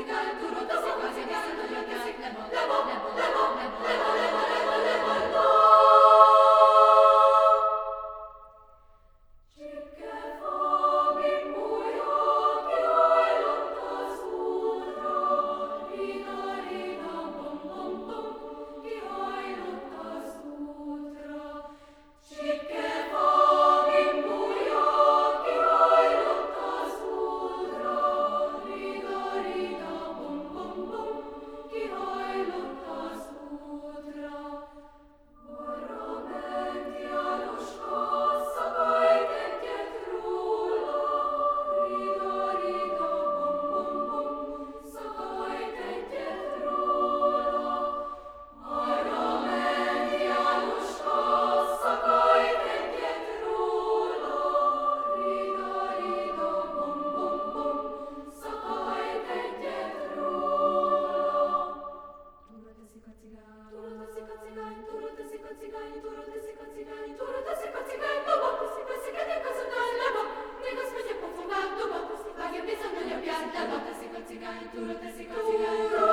Сигнальтуру та Tulo te si te si